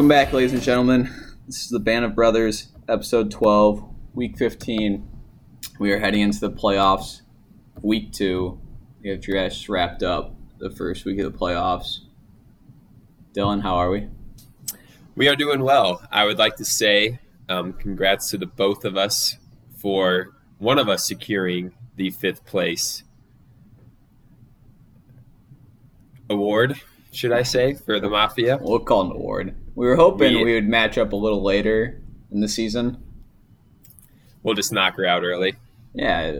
Welcome back, ladies and gentlemen. This is the Band of Brothers, episode 12, week 15. We are heading into the playoffs, week two. We have just wrapped up the first week of the playoffs. Dylan, how are we? We are doing well. I would like to say um, congrats to the both of us for one of us securing the fifth place award, should I say, for the Mafia. We'll call it an award. We were hoping We- we would match up a little later in the season. We'll just knock her out early. Yeah,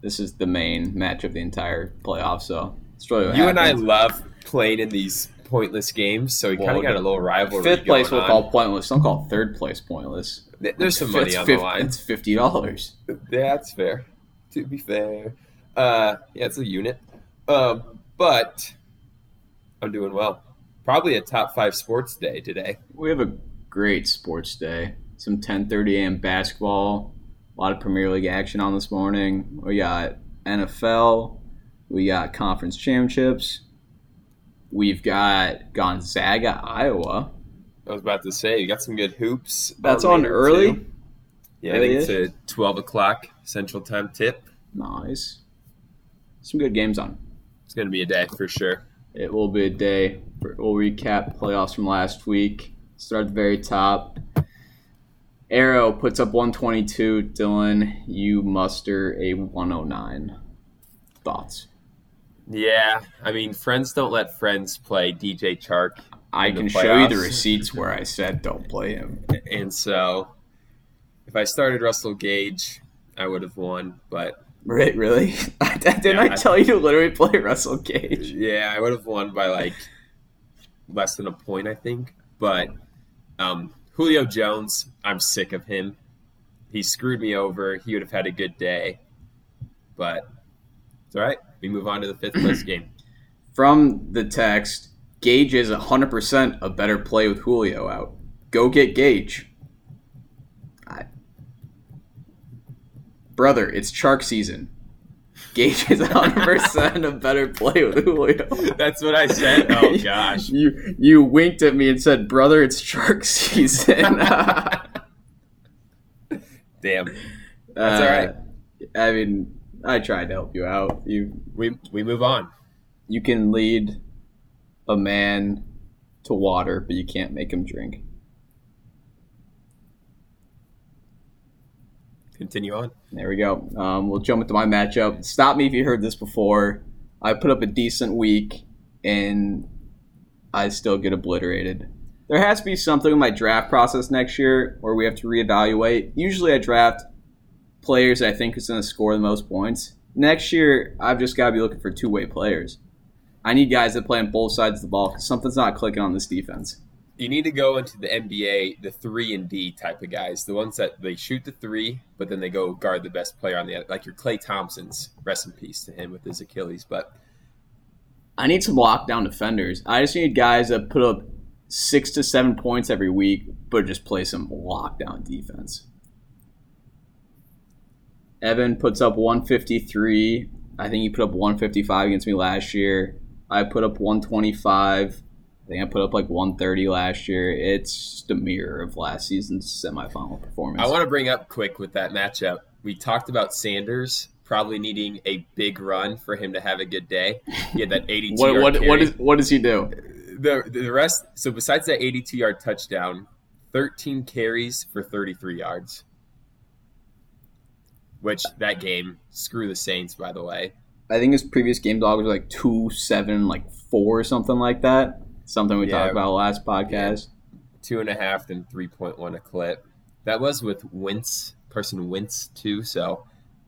this is the main match of the entire playoff, so it's really what You and I love playing in these pointless games, so we kind of got a little rivalry. Fifth place we'll on. call pointless. Don't call third place pointless. Th- There's some money It's on fif- the line. It's fifty dollars. That's fair. To be fair, uh, yeah, it's a unit. Um, but I'm doing well. Probably a top five sports day today. We have a great sports day. Some 10:30 a.m. basketball. A lot of Premier League action on this morning. We got NFL. We got conference championships. We've got Gonzaga, Iowa. I was about to say you got some good hoops. That's on early. too. Yeah, I think it's a 12 o'clock Central Time tip. Nice. Some good games on. It's going to be a day for sure. It will be a day. For, we'll recap playoffs from last week. Start at the very top. Arrow puts up 122. Dylan, you muster a 109. Thoughts? Yeah, I mean, friends don't let friends play DJ Chark, I can show you the receipts where I said don't play him. and so if I started Russell Gage, I would have won. But Right? Really? Didn't Yeah, I I- tell you to literally play Russell Gage? yeah, I would have won by like less than a point, I think. But um, Julio Jones, I'm sick of him. He screwed me over. He would have had a good day, but it's all right. We move on to the fifth place game. From the text, Gage is 100% a better play with Julio out. Go get Gage. I... Brother, it's Chark season. Gage is 100% a better play with Julio. That's what I said. Oh gosh. You you winked at me and said, "Brother, it's Chark season." Damn. That's all right. Uh, I mean, I tried to help you out. You We we move on. you can lead a man to water, but you can't make him drink. Continue on. There we go. Um, we'll jump into my matchup. Stop me if you heard this before. I put up a decent week, and I still get obliterated. There has to be something in my draft process next year where we have to reevaluate. Usually, I draft players I think is going to score the most points. Next year, I've just got to be looking for two-way players. I need guys that play on both sides of the ball because something's not clicking on this defense. You need to go into the NBA, the three and D type of guys, the ones that they shoot the three, but then they go guard the best player on the like your Klay Thompsons. Rest in peace to him with his Achilles. But I need some lockdown defenders. I just need guys that put up six to seven points every week, but just play some lockdown defense. Evan puts up 153. I think he put up 155 against me last year. I put up 125. I think I put up like 130 last year. It's just a mirror of last season's semifinal performance. I want to bring up quick with that matchup. We talked about Sanders probably needing a big run for him to have a good day. He had that 82 what yard what what, is, what does he do? the the rest? So besides that 82 yard touchdown, 13 carries for 33 yards. Which that game, screw the Saints, by the way. I think his previous game dog was like two seven, like four or something like that. Something we Yeah. talked about last podcast. two and a half and 3.1 a clip. That was with Wentz, person Wentz too. So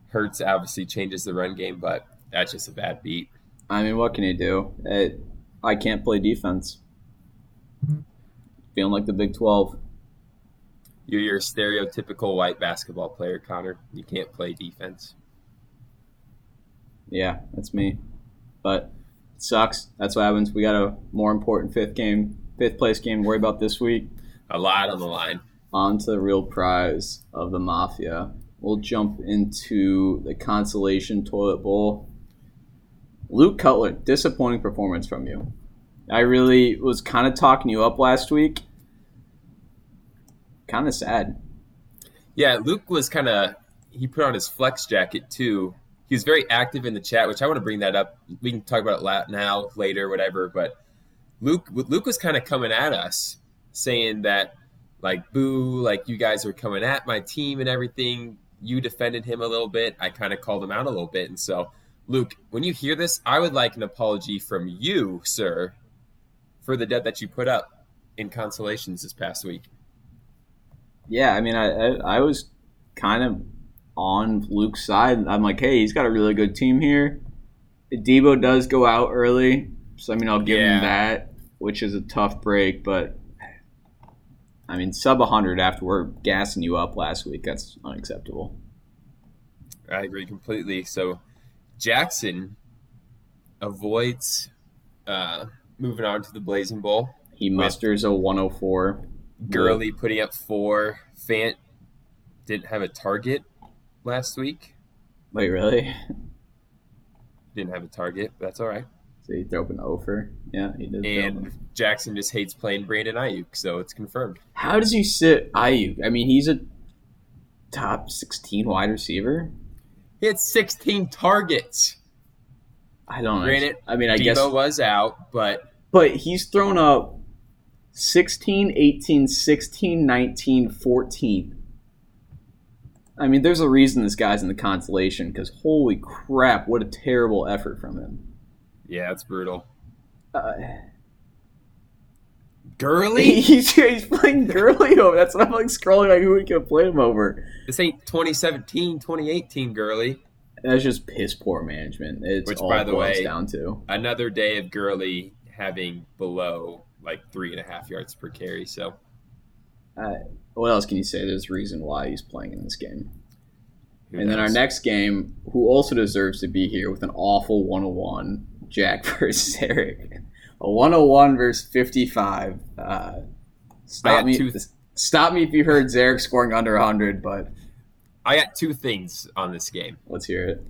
Hurts obviously changes the run game, but that's just a bad beat. I mean, what can you do? It, I can't play defense. Mm-hmm. Feeling like the Big Twelve. You're your stereotypical white basketball player, Connor. You can't play defense. Yeah, that's me. But it sucks. That's what happens. We got a more important fifth game, fifth place game to worry about this week. A lot on the line. On to the real prize of the Mafia. We'll jump into the consolation toilet bowl. Luke Cutler, disappointing performance from you. I really was kind of talking you up last week, kind of sad. Yeah, Luke was kind of he put on his flex jacket too. He was very active in the chat, which I want to bring that up. We can talk about it now, later, whatever. But Luke, Luke was kind of coming at us, saying that like, "Boo! Like you guys are coming at my team and everything." You defended him a little bit. I kind of called him out a little bit, and so Luke, when you hear this, I would like an apology from you, sir, for the debt that you put up in consolations this past week. Yeah, I mean, I I, I was kind of on Luke's side. I'm like, hey, he's got a really good team here. Deebo does go out early, so I mean, I'll give Yeah. him that, which is a tough break. But I mean, sub 100 after we're gassing you up last week, that's unacceptable. I agree completely. So Jackson avoids uh, moving on to the Blazing Bowl. He musters a 104. Gurley putting up four. Fant didn't have a target last week. Wait, really? Didn't have a target. But that's all right. So he threw up an over. Yeah, he did. And an- Jackson just hates playing Brandon Aiyuk, so it's confirmed. How does he sit Aiyuk? I mean, he's a top 16 wide receiver. He had 16 targets. I don't know. Granted, I mean, I Deebo guess, was out, but but he's thrown up 16, 18, 16, 19, 14. I mean, there's a reason this guy's in the consolation because holy crap, what a terrible effort from him. yeah, it's brutal. Uh, Gurley? he's, he's playing Gurley over. That's what I'm like scrolling like who we can play him over. This ain't 2017, 2018 Gurley. That's just piss poor management. It's Which, all by the way- down to. Another day of Gurley having below like three and a half yards per carry. So What else can you say? There's a reason why he's playing in this game. who And then our next game, who also deserves to be here with an awful 101, Jack versus Eric. A 101 versus 55. Uh, stop me. two- Stop me if you heard Zarek scoring under 100, but I got two things on this game. let's hear it.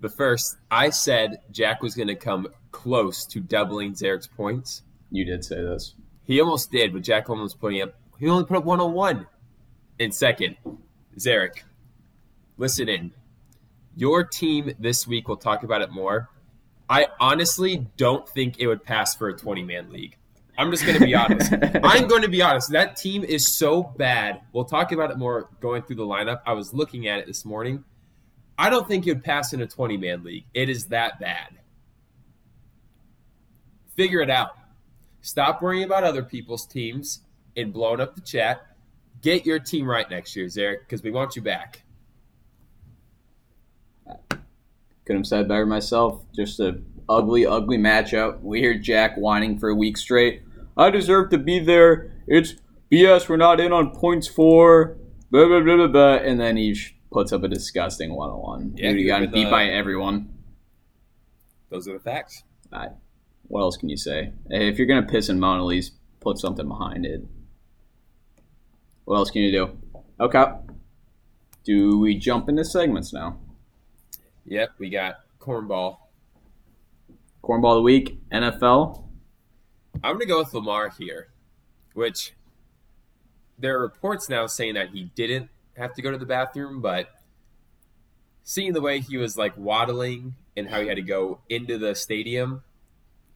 The first, I said Jack was going to come close to doubling Zarek's points. You did say this. He almost did, but Jack almost putting up. He only put up 101. And second, Zarek, listen in. Your team this week, we'll talk about it more. I honestly don't think it would pass for a 20 man league. I'm just going to be honest. I'm going to be honest. That team is so bad. We'll talk about it more going through the lineup. I was looking at it this morning. I don't think it would pass in a 20 man league. It is that bad. Figure it out. Stop worrying about other people's teams and blowing up the chat. Get your team right next year, Zarek, because we want you back. Couldn't have said better myself. Just a ugly, ugly matchup. We hear Jack whining for a week straight. I deserve to be there. It's BS. We're not in on points for. Blah, blah, blah, blah, blah. And then he puts up a disgusting 101. Yeah, Dude, he got beat the- by everyone. Those are the facts. I, what else can you say? If you're going to piss and moan, at least put something behind it. What else can you do? Okay. Do we jump into segments now? Yep, we got cornball. Cornball of the week, NFL. I'm going to go with Lamar here, which there are reports now saying that he didn't have to go to the bathroom, but seeing the way he was like waddling and how he had to go into the stadium,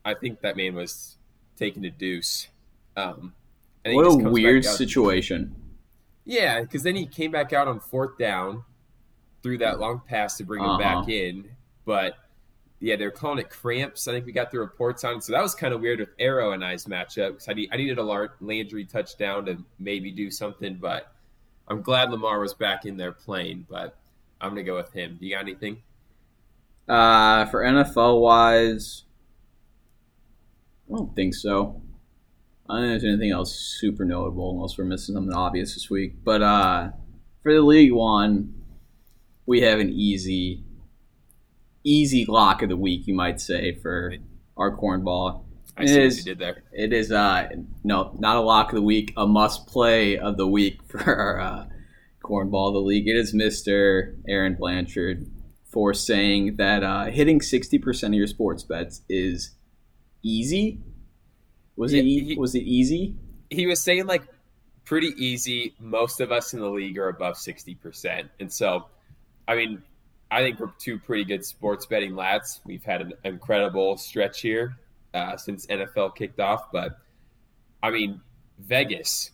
I think that man was taking a deuce. Um, What a weird situation. Yeah, because then he came back out on fourth down, threw that long pass to bring him back Uh-huh. in. But yeah, they're calling it cramps. I think we got the reports on it. So that was kind of weird with Arrow and I's matchup. 'cause I, need, I needed a Lar- Landry touchdown to maybe do something, but I'm glad Lamar was back in there playing. But I'm going to go with him. Do you got anything? Uh, for NFL wise, I don't think so. I don't know if there's anything else super notable unless we're missing something obvious this week. But uh, for the League One, we have an easy, easy lock of the week, you might say, for our cornball. I It see is- what you did there. It is uh no, not a lock of the week, a must play of the week for our uh, cornball of the league. It is Mister Aaron Blanchard for saying that uh, hitting sixty percent of your sports bets is easy. Was it e- he- was it easy? He was saying like pretty easy. Most of us in the league are above 60%. And so, I mean, I think we're two pretty good sports betting lads. We've had an incredible stretch here uh, since NFL kicked off. But, I mean, Vegas,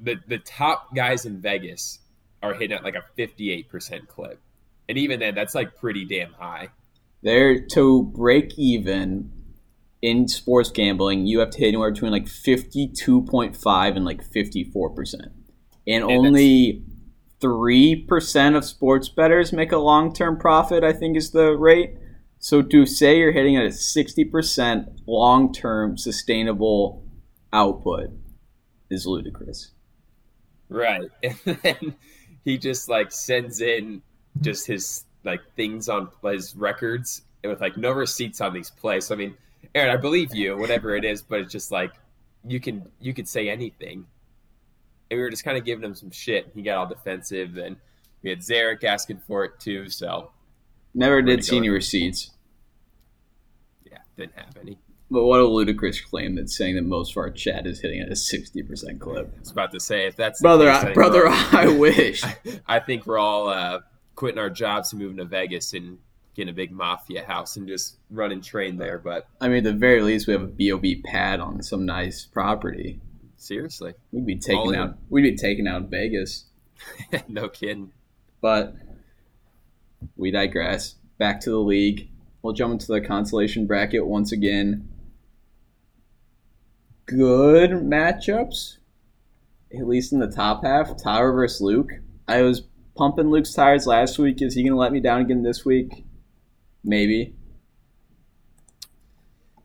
the, the top guys in Vegas are hitting at like a 58% clip. And even then, that's like pretty damn high. There to break even in sports gambling, you have to hit anywhere between like 52.5 and like 54%. And, and only 3% of sports bettors make a long term profit, I think is the rate. So to say you're hitting at a 60% long term sustainable output is ludicrous. Right. And then he just like sends in just his like things on his records with like no receipts on these plays. So, I mean, Aaron, I believe you, whatever it is, but it's just like you can you could say anything. And we were just kind of giving him some shit. He got all defensive. and we had Zarek asking for it too. So never did see any receipts. Yeah, didn't have any. But what a ludicrous claim that saying that most of our chat is hitting at a sixty percent clip. I was about to say if that's brother, case, I, brother, I wish. I, I, think we're all uh, quitting our jobs and moving to Vegas and getting a big mafia house and just run and train there. But I mean, at the very least, we have a bob pad on some nice property. Seriously, we'd be taking out. We'd be taking out Vegas. no kidding. But we digress. Back to the league. We'll jump into the consolation bracket once again. Good matchups, at least in the top half. Tyler versus Luke. I was pumping Luke's tires last week. Is he going to let me down again this week? Maybe.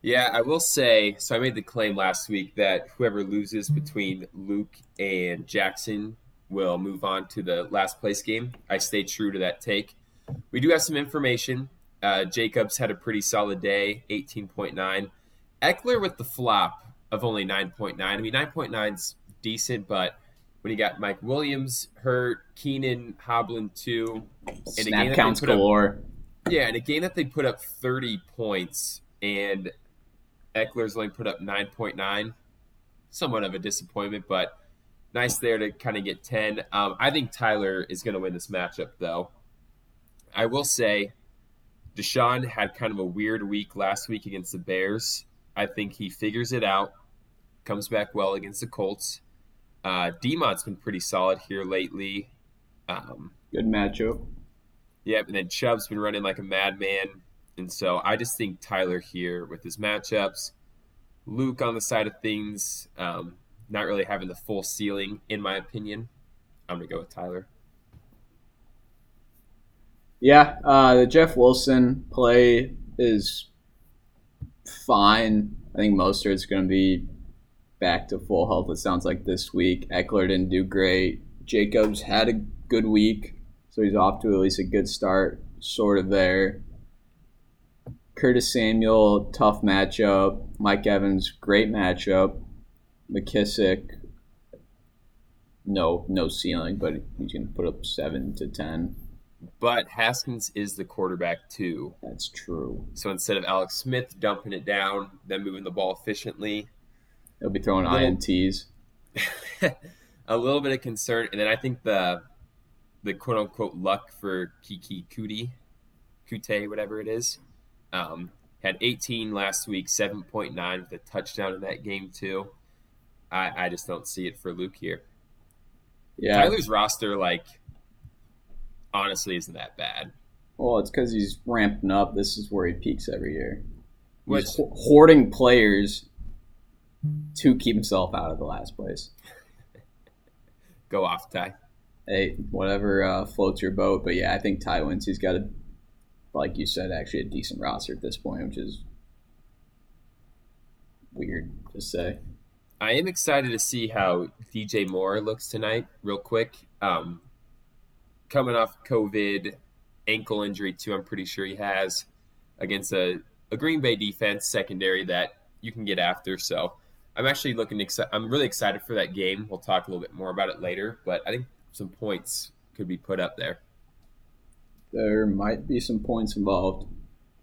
Yeah, I will say. So I made the claim last week that whoever loses between Luke and Jackson will move on to the last place game. I stay true to that take. We do have some information. Uh, Jacobs had a pretty solid day, 18.9. Ekeler with the flop of only 9.9. I mean, 9.9 is decent, but when you got Mike Williams hurt, Keenan hobbling too, and snap counts galore. Up, yeah, and a game that they put up 30 points and Ekeler's only put up 9.9. Somewhat of a disappointment, but nice there to kind of get 10. Um, I think Tyler is going to win this matchup, though. I will say Deshaun had kind of a weird week last week against the Bears. I think he figures it out, comes back well against the Colts. Uh, Demon's been pretty solid here lately. Um, Good matchup. Yep, and then Chubb's been running like a madman. And so I just think Tyler here with his matchups, Luke on the side of things, um, not really having the full ceiling, in my opinion. I'm going to go with Tyler. Yeah, uh, the Jeff Wilson play is fine. I think Mostert's going to be back to full health, it sounds like this week. Ekeler didn't do great. Jacobs had a good week. So he's off to at least a good start, sort of there. Curtis Samuel, tough matchup. Mike Evans, great matchup. McKissic, no no ceiling, but he's going to put up seven to ten. But Haskins is the quarterback too. That's true. So instead of Alex Smith dumping it down, then moving the ball efficiently, they'll be throwing little, ints. a little bit of concern, and then I think the the quote unquote luck for Keke Coutee, Kute, whatever it is. Um, had 18 last week, 7.9 with a touchdown in that game too. I, I just don't see it for Luke here. Yeah, Tyler's roster, like, honestly, isn't that bad. Well, it's because he's ramping up. This is where he peaks every year. He's Which, hoarding players to keep himself out of the last place. Go off, Ty hey, whatever uh, floats your boat. But yeah, I think Ty wins. He's got a, like you said, actually a decent roster at this point, which is weird to say. I am excited to see how DJ Moore looks tonight, real quick. Um, coming off COVID ankle injury too, I'm pretty sure he has against a, a Green Bay defense secondary that you can get after. So I'm actually looking. Exci- I'm really excited for that game. We'll talk a little bit more about it later, but I think some points could be put up there. There might be some points involved.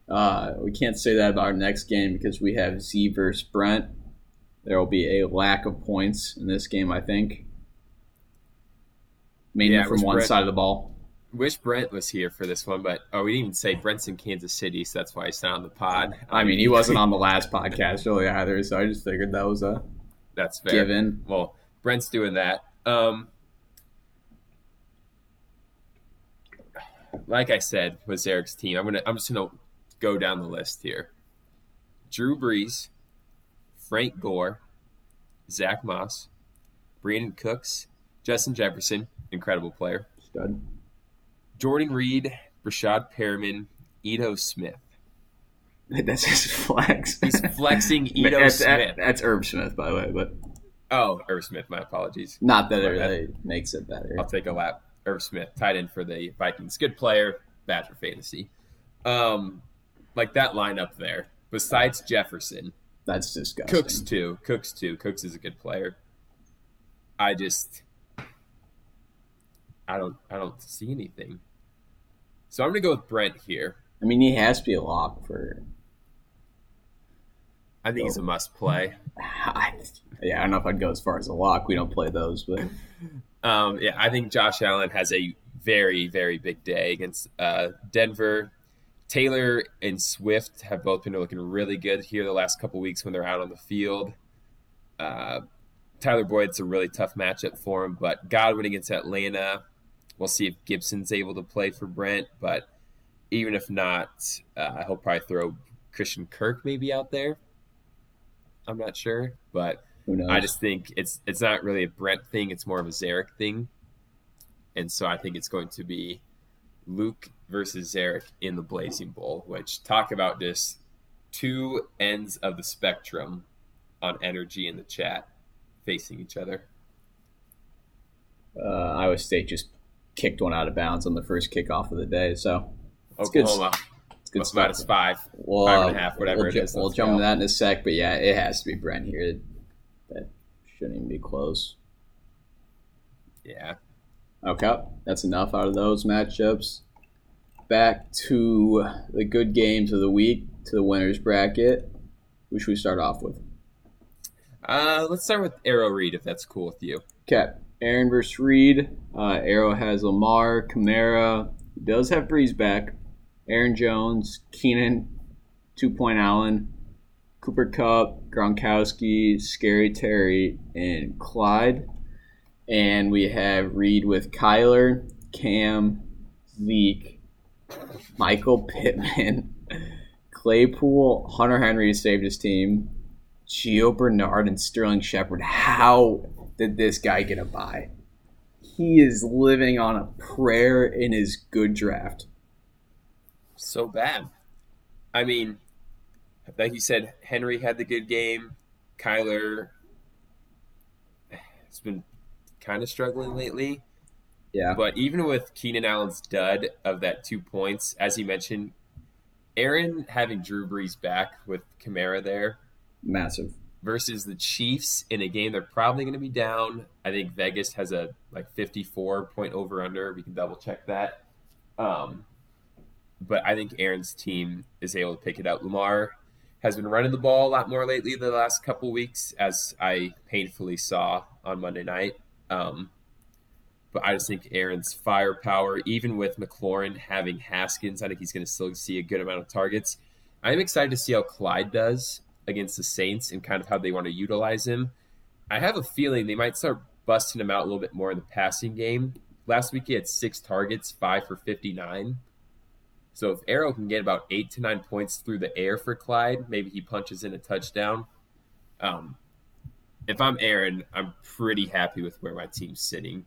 Uh, we can't say that about our next game because we have Z versus Brent. There will be a lack of points in this game, I think. mainly Yeah, from one Brent- side of the ball. Wish Brent was here for this one, but oh, we didn't even say Brent's in Kansas City, so that's why he's not on the pod. I mean, he wasn't on the last podcast really either, so I just figured that was a That's fair. given. Well, Brent's doing that. Um, like I said with Eric's team, I'm gonna I'm just gonna go down the list here. Drew Brees, Frank Gore, Zach Moss, Brandin Cooks, Justin Jefferson, incredible player. Stud. Jordan Reed, Rashad Perriman, Ito Smith. That's his flex. He's flexing Ito that's, Smith. that's Irv Smith, by the way, but Oh, Irv Smith. My apologies. not that it bad. makes it better. I'll take a lap. Irv Smith, tight end for the Vikings. Good player, bad for fantasy. Um, like that lineup there. Besides Jefferson, That's disgusting. Cooks too. Cooks too. Cooks is a good player. I just, I don't, I don't see anything. So I'm gonna go with Brent here. I mean, he has to be a lock for. I think he's a must play. yeah, I don't know if I'd go as far as a lock. We don't play those, but Um, yeah, I think Josh Allen has a very, very big day against uh, Denver. Taylor and Swift have both been looking really good here the last couple weeks when they're out on the field. Uh, Tyler Boyd's a really tough matchup for him, but Godwin against Atlanta. We'll see if Gibson's able to play for Brent, but even if not, uh, he'll probably throw Christian Kirk maybe out there. I'm not sure, but? I just think it's it's not really a Brent thing; it's more of a Zarek thing, and so I think it's going to be Luke versus Zarek in the Blazing Bowl. Which talk about just two ends of the spectrum on energy in the chat facing each other. uh, Iowa State just kicked one out of bounds on the first kickoff of the day, so It's good Oklahoma it's good about stuff. as five. We'll, Five and a half, whatever we'll, it ju- We'll jump to that in a sec, but yeah, it has to be Brent here. Shouldn't even be close. Yeah, Okay, that's enough out of those matchups. Back to the good games of the week, to the winners bracket. Who should we start off with? uh, let's start with Arrow Reed if that's cool with you. Okay, Aaron versus Reed. Uh, Arrow has Lamar, Kamara. Does have Brees back. Aaron Jones, Keenan, Two Point Allen, Cooper Kupp, Gronkowski, Scary Terry, and Clyde. And we have Reed with Kyler, Cam, Zeke, Michael Pittman, Claypool, Hunter Henry saved his team, Gio Bernard, and Sterling Shepard. How did this guy get a bye? He is living on a prayer in his good draft. so bad. I mean, like you said, Henry had the good game. Kyler has been kind of struggling lately. Yeah. But even with Keenan Allen's dud of that two points, as you mentioned, Aaron having Drew Brees back with Kamara there Massive. versus the Chiefs in a game they're probably going to be down. I think Vegas has a like 54 point over under. We can double check that. Um, but I think Aaron's team is able to pick it up. Lamar has been running the ball a lot more lately the last couple weeks, as I painfully saw on Monday night. Um, but I just think Aaron's firepower, even with McLaurin having Haskins, I think he's going to still see a good amount of targets. I'm excited to see how Clyde does against the Saints and kind of how they want to utilize him. I have a feeling they might start busting him out a little bit more in the passing game. Last week he had six targets, five for 59. So if Arrow can get about eight to nine points through the air for Clyde, maybe he punches in a touchdown. Um, if I'm Aaron, I'm pretty happy with where my team's sitting,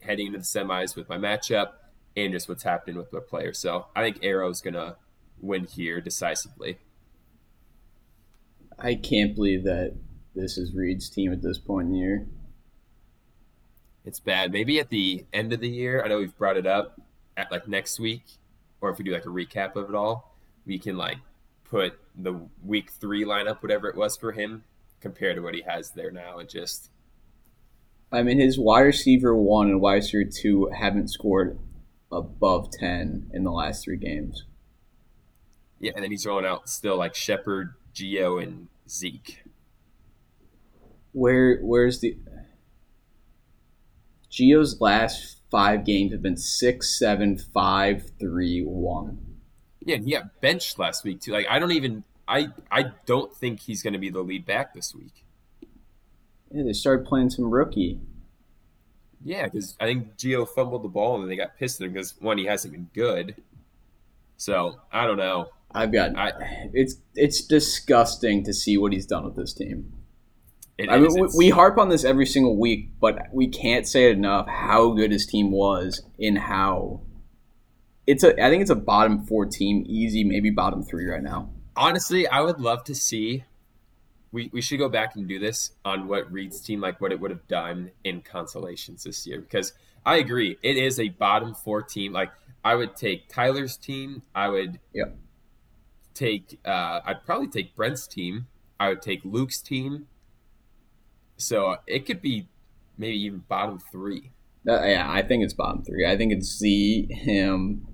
heading into the semis with my matchup and just what's happening with my players. So I think Arrow's gonna win here decisively. I can't believe that this is Reed's team at this point in the year. It's bad. Maybe at the end of the year, I know we've brought it up at like next week, or if we do like a recap of it all, we can like put the week three lineup, whatever it was for him, compared to what he has there now, and just I mean, his wide receiver one and wide receiver two haven't scored above 10 in the last three games. yeah. And then he's rolling out still like Shepard, Gio, and Zeke. Where Where's the. Gio's last five games have been six, seven, five, three, one. Yeah, and he got benched last week too. Like I don't even I I don't think he's going to be the lead back this week. Yeah, they started playing some rookie. Yeah, because I think Gio fumbled the ball and then they got pissed at him because one he hasn't been good. So I don't know. I've got I- it's it's disgusting to see what he's done with this team. It I mean, we, we harp on this every single week, but we can't say it enough how good his team was in how it's a. I think it's a bottom four team, easy, maybe bottom three right now. honestly, I would love to see. We, we should go back and do this on what Reed's team like what it would have done in consolations this year because I agree it is a bottom four team like I would take Tyler's team I would Yep. take uh, I'd probably take Brent's team I would take Luke's team so it could be maybe even bottom three Uh, yeah, I think it's bottom three. I think it's Z, him,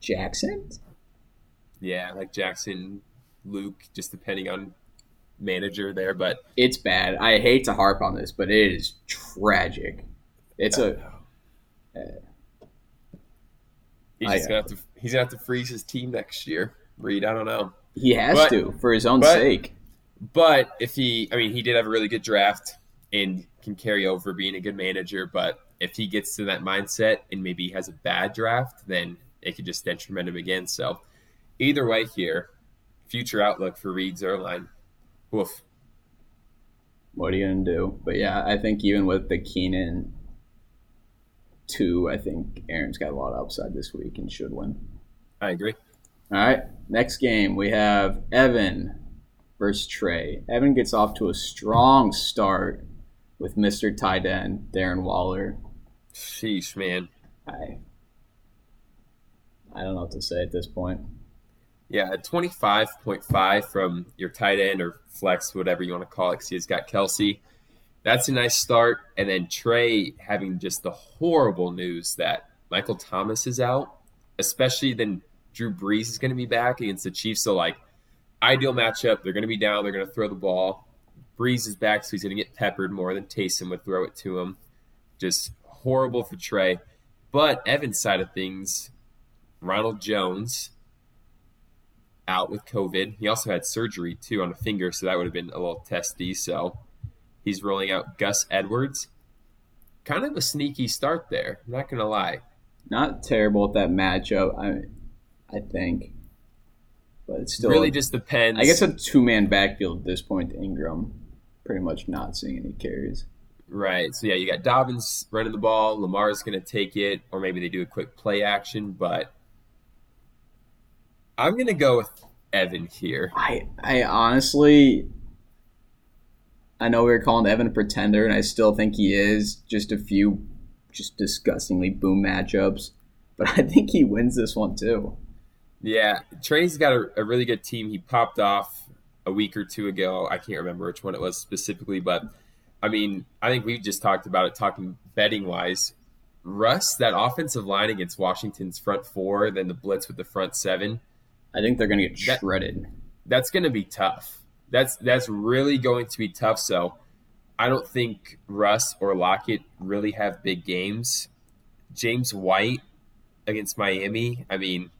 Jackson. yeah like Jackson Luke just depending on manager there but It's bad. I hate to harp on this, but it is tragic. It's a he's I- just gonna have to he's gonna have to freeze his team next year Reed I don't know he has But- to for his own but- sake. But if he, I mean, he did have a really good draft and can carry over being a good manager. But if he gets to that mindset and maybe has a bad draft, then it could just detriment him again. So either way, here, future outlook for Reed Zerline. Woof. what are you gonna do? But yeah, I think even with the Keenan two, I think Aaron's got a lot of upside this week and should win. I agree. All right, next game we have Evan versus Trey. Evan gets off to a strong start with Mr. Tight End Darren Waller. Sheesh, man. I I don't know what to say at this point. Yeah, a 25.5 from your tight end or flex, whatever you want to call it, because he's got Kelce. That's a nice start. And then Trey having just the horrible news that Michael Thomas is out, especially then Drew Brees is going to be back against the Chiefs. So, like, ideal matchup. They're going to be down. They're going to throw the ball. Brees is back, so he's going to get peppered more than Taysom would throw it to him. Just horrible for Trey. But Evan's side of things, Ronald Jones out with COVID. He also had surgery too on a finger, so that would have been a little testy. So he's rolling out Gus Edwards. Kind of a sneaky start there. I'm not gonna lie. Not terrible at that matchup, I I think. But it's still really just depends. I guess a two man backfield at this point Ingram. Pretty much not seeing any carries. right. So yeah, you got Dobbins running the ball. Lamar's gonna take it, or maybe they do a quick play action. But I'm gonna go with Evan here. I I honestly I know we were calling Evan a pretender, and I still think he is. Just a few just disgustingly boom matchups. But I think he wins this one too. Yeah, Trey's got a, a really good team. He popped off a week or two ago. I can't remember which one it was specifically, but I mean, I think we just talked about it, talking betting wise. Russ, that offensive line against Washington's front four, then the blitz with the front seven, I think they're gonna get That- shredded. that's going to be tough. That's that's really going to be tough. So, I don't think Russ or Lockett really have big games. James White against Miami, I mean,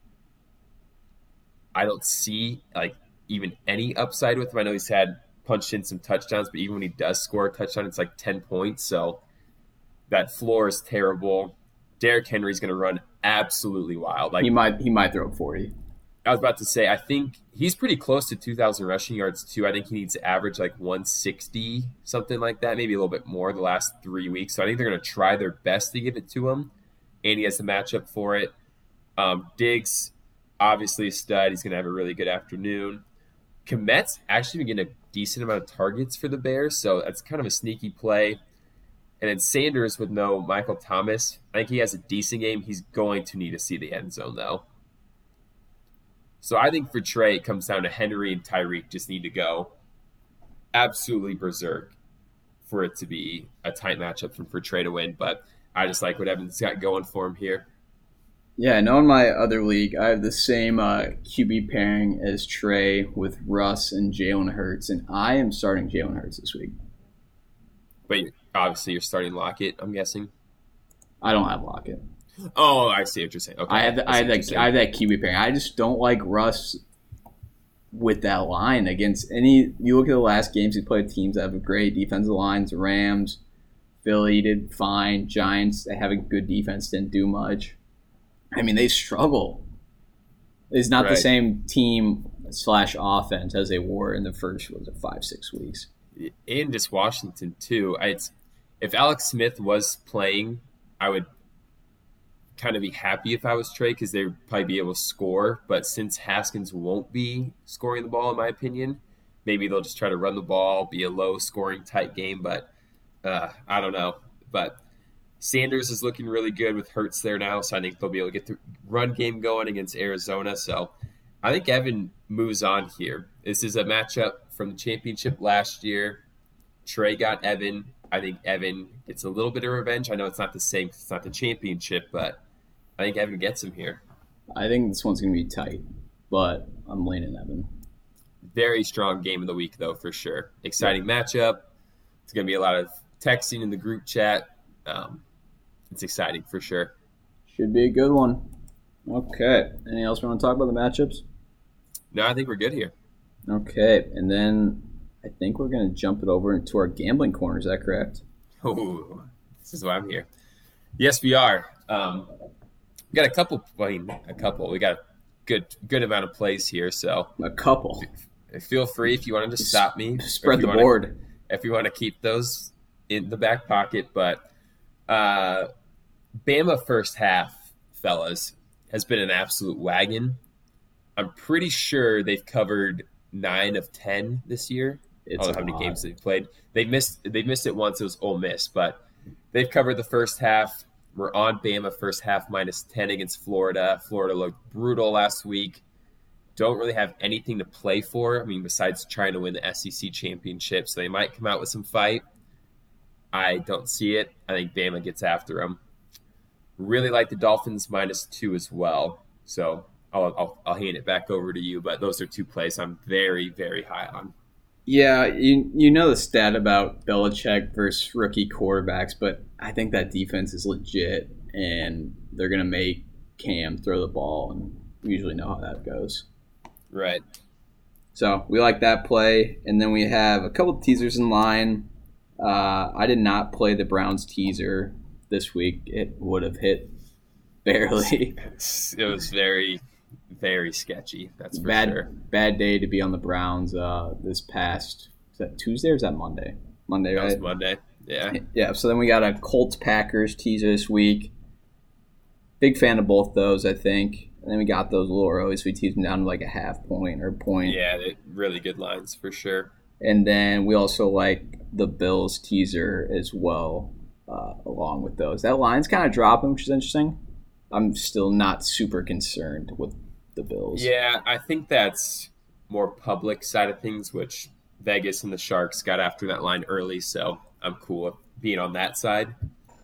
I don't see like even any upside with him. I know he's had punched in some touchdowns, but even when he does score a touchdown, it's like ten points. So that floor is terrible. Derrick Henry's going to run absolutely wild. Like he might he might throw forty. I was about to say, I think he's pretty close to 2,000 rushing yards, too. I think he needs to average like 160, something like that, maybe a little bit more the last three weeks. So I think they're going to try their best to give it to him. And he has the matchup for it. Um, Diggs, obviously a stud. He's going to have a really good afternoon. Kmet's actually been getting a decent amount of targets for the Bears, so that's kind of a sneaky play. And then Sanders with no Michael Thomas. I think he has a decent game. He's going to need to see the end zone, though. So I think for Trey, it comes down to Henry and Tyreek just need to go absolutely berserk for it to be a tight matchup for, for Trey to win. But I just like what Evans got going for him here. Yeah, I know in my other league, I have the same uh, QB pairing as Trey with Russ and Jalen Hurts, and I am starting Jalen Hurts this week. Wait, obviously you're starting Lockett. I'm guessing. I don't have Lockett. Oh, I see what you're saying. Okay, I have the, I see have that. I have that QB pairing. I just don't like Russ with that line against any. You look at the last games he played teams that have a great defensive lines. Rams, Philly did fine. Giants they have a good defense, didn't do much. I mean they struggle. It's not the same team slash offense as they were in the first was it five six weeks. and just Washington too. It's, if Alex Smith was playing, I would kind of be happy if I was Trey because they would probably be able to score. But since Haskins won't be scoring the ball, in my opinion, maybe they'll just try to run the ball, be a low scoring tight game. But uh, I don't know. But Sanders is looking really good with Hurts there now, so I think they'll be able to get the run game going against Arizona. So I think Evan moves on here. This is a matchup from the championship last year. Trey got Evan. I think Evan gets a little bit of revenge. I know it's not the same, it's not the championship, but I think Evan gets him here. I think this one's gonna be tight, but I'm leaning Evan. Very strong game of the week, though, for sure. Exciting matchup. It's going to be a lot of texting in the group chat. Um, it's exciting for sure. Should be a good one. Okay. Anything else we want to talk about the matchups? No, I think we're good here. Okay, and then I think we're gonna jump it over into our gambling corner. Is that correct? Oh, this is why I'm here. Yes, we are. Um, we got a couple. I mean, a couple. We got a good good amount of plays here. So A couple. feel free if you want to just stop me. Spread the board. if you want to keep those in the back pocket. But uh, Bama first half, fellas, has been an absolute wagon. I'm pretty sure they've covered nine of ten this year. I It's don't know how many lot. games they've played. They missed they missed it once. It was Ole Miss, but they've covered the first half. We're on Bama first half minus ten against Florida. Florida looked brutal last week. Don't really have anything to play for. I mean, besides trying to win the SEC championship, so they might come out with some fight. I don't see it. I think Bama gets after them. Really like the Dolphins minus two as well. So I'll, I'll, I'll hand it back over to you. But those are two plays I'm very, very high on. Yeah, you you know the stat about Belichick versus rookie quarterbacks, but I think that defense is legit, and they're gonna make Cam throw the ball, and we usually know how that goes. Right. So we like that play, and then we have a couple teasers in line. Uh, I did not play the Browns teaser this week; it would have hit barely. It was very, very sketchy. That's for bad sure. bad day to be on the Browns uh, this past is that Tuesday or is that Monday? Monday, That was right? Monday. Yeah. Yeah. So then we got a Colts Packers teaser this week. Big fan of both those, I think. And then we got those little early, so we teased them down to like a half point or point. Yeah, really good lines for sure. And then we also like the Bills teaser as well, uh, along with those. That line's kind of dropping, which is interesting. I'm still not super concerned with the Bills. Yeah, I think that's more public side of things, which Vegas and the Sharks got after that line early, so I'm cool with being on that side.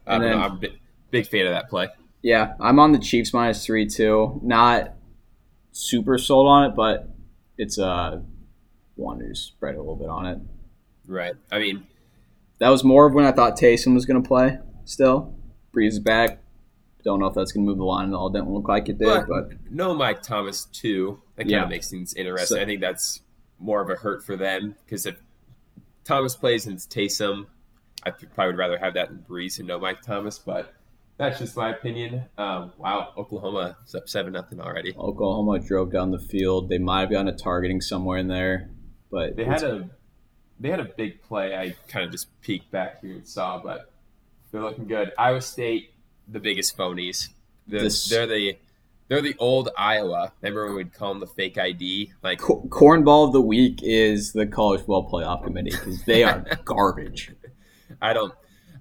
Um, then- I'm a big, big fan of that play. Yeah, I'm on the Chiefs minus three too. Not super sold on it, but it's uh wanted to spread a little bit on it. Right. I mean, That was more of when I thought Taysom was going to play. Still, Brees is back. Don't know if that's going to move the line at all. Didn't look like it did, But- but no Mike Thomas too. That kind Yeah. of makes things interesting. So- I think that's more of a hurt for them because if Thomas plays and it's Taysom, I probably would rather have that than Brees and no Mike Thomas. But that's just my opinion. Um, wow, Oklahoma is up seven nothing already. Oklahoma drove down the field. They might have gotten a targeting somewhere in there, but They had a they had a big play. I kind of just peeked back here and saw, but they're looking good. Iowa State, the biggest phonies. They're, This- they're the they're the old Iowa. Remember when we'd call them the fake ID? Like Co- cornball of the week is the college football playoff committee because they are garbage. I don't.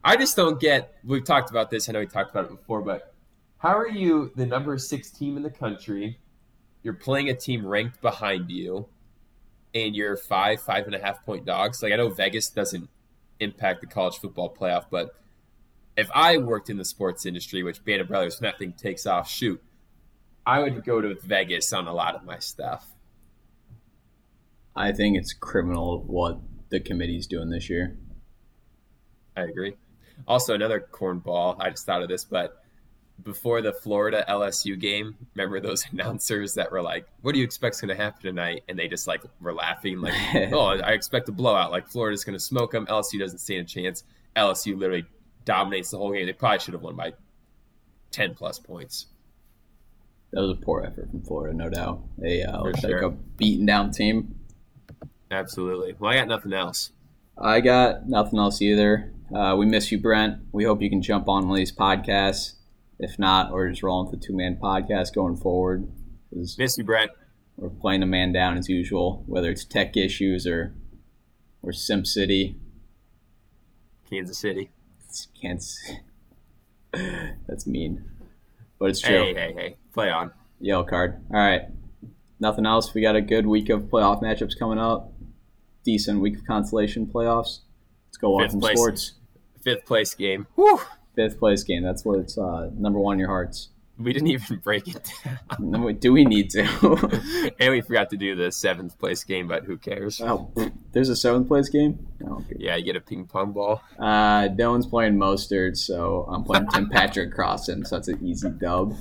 I just don't get. We've talked about this. I know we talked about it before, but how are you the number six team in the country? You're playing a team ranked behind you, and you're five, five and a half point dogs. Like I know Vegas doesn't impact the college football playoff, but if I worked in the sports industry, which Band of Brothers, nothing takes off. Shoot, I would go to Vegas on a lot of my stuff. I think it's criminal what the committee's doing this year. I agree. Also, another cornball. I just thought of this, but before the Florida LSU game, remember those announcers that were like, "What do you expect's going to happen tonight?" And they just like were laughing, like, "Oh, I expect a blowout. Like Florida's going to smoke them. LSU doesn't stand a chance. LSU literally dominates the whole game. They probably should have won by ten plus points." That was a poor effort from Florida, no doubt. They uh, looked sure. like a beaten down team. Absolutely. Well, I got nothing else. I got nothing else either. Uh, we miss you, Brent. We hope you can jump on one of these podcasts. If not, we're just rolling with the two man podcast going forward. Miss you, Brent. We're playing a man down as usual, whether it's tech issues or or Sim City. Kansas City. It's- Can't. s- That's mean, but it's true. Hey, hey, hey. Play on. Yellow card. All right. Nothing else. We got a good week of playoff matchups coming up. Decent week of consolation playoffs. Let's go watch Fifth some sports. Fifth place game. Whew. Fifth place game. That's what it's uh, number one in your hearts. We didn't even break it down. No, Do we need to? and we forgot to do the seventh place game, but who cares? oh, there's a seventh place game. Oh. Yeah, you get a ping pong ball. Uh, Dylan's playing Mostert, so I'm playing Tim Patrick Crossan, so that's an easy dub.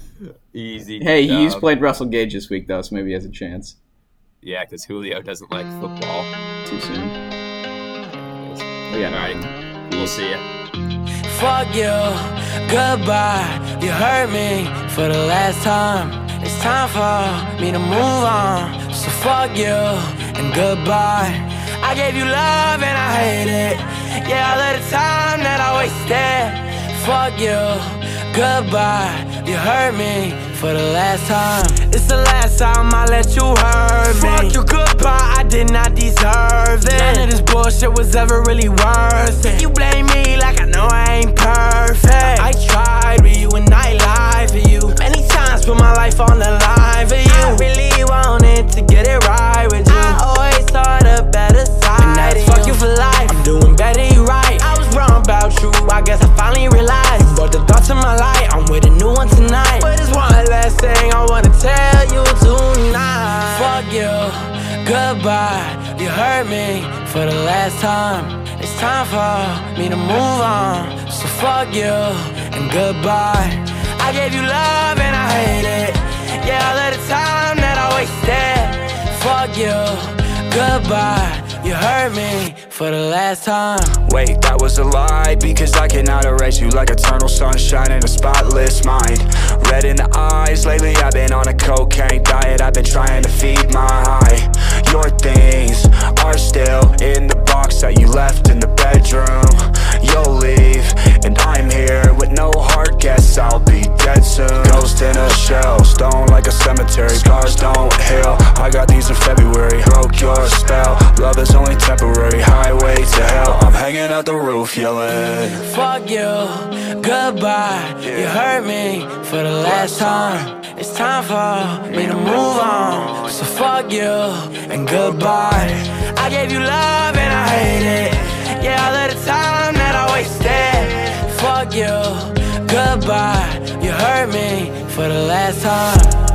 Easy. Hey, he's played Russell Gage this week though, so maybe he has a chance. Yeah, because Julio doesn't like football. Too soon. Oh, yeah, All right. We'll see ya. Fuck you, goodbye. You hurt me for the last time. It's time for me to move on. So fuck you and goodbye. I gave you love and I hate it. Yeah, all of the time that I wasted. Fuck you, goodbye. You hurt me for the last time. It's the last time I let you hurt me. Fuck you, goodbye. I did not deserve it. None of this bullshit was ever really worth it. You blame me like I know I ain't perfect. I tried with you and I lied for you. Many times put my life on the line for you. I really wanted to get it right with you. I always saw the better side. And that's fuck you for life. I'm doing better, you right. I wrong about you. I guess I finally realized. Brought the thoughts to my light. I'm with a new one tonight. But there's one last thing I wanna tell you tonight. Fuck you, goodbye. You hurt me for the last time. It's time for me to move on. So fuck you and goodbye. I gave you love and I hate it. Yeah, all of the time that I wasted. Fuck you, goodbye. You hurt me for the last time. Wait, that was a lie Because I cannot erase you like eternal sunshine in a spotless mind. Red in the eyes, lately I've been on a cocaine diet I've been trying to feed my high. Your things are still in the box that you left in the bedroom. You'll leave, and I'm here with no heart Guess I'll be dead soon Ghost in a shell, stone like a cemetery Scars don't heal, I got these in February Broke your spell, love is only temporary Highway to hell, I'm hanging out the roof yelling Fuck you, goodbye. You hurt me for the last time. It's time for me to move on. So fuck you and goodbye. I gave you love and I hate it. Yeah, all of the time that I wasted. Fuck you, goodbye. You hurt me for the last time.